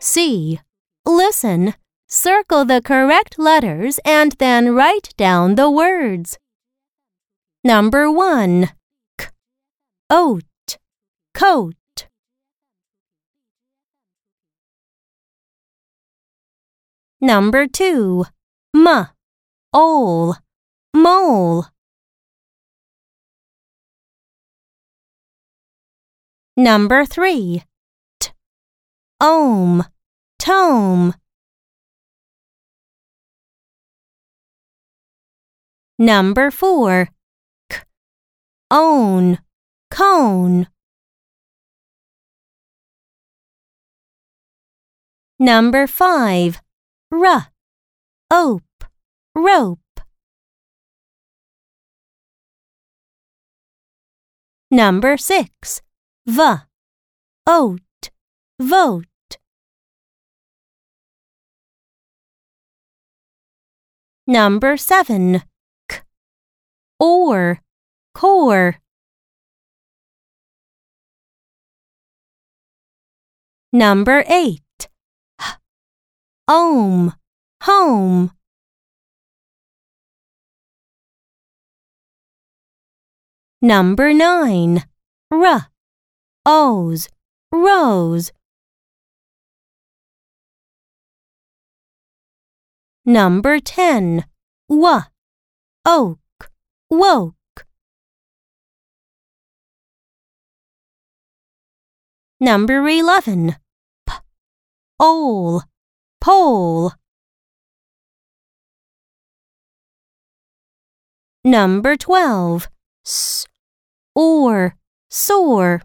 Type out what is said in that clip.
C. Listen, circle the correct letters and then write down the words. Number 1. K. Oat. Coat. Number 2. M. Ole. Mole. Number 3. T. Ohm. Tome. Number 4. K. Own. Cone. Number 5. R. Ope. Rope. Number 6. V. Oat. Vote. Number 7. K. Or. Core. Number 8. H. Ohm. Home. Number 9. R. O's. Rose. Number 10. W. Oak. Woke. Number 11. P. Ole. Pole. Number 12. S. Or. Sore.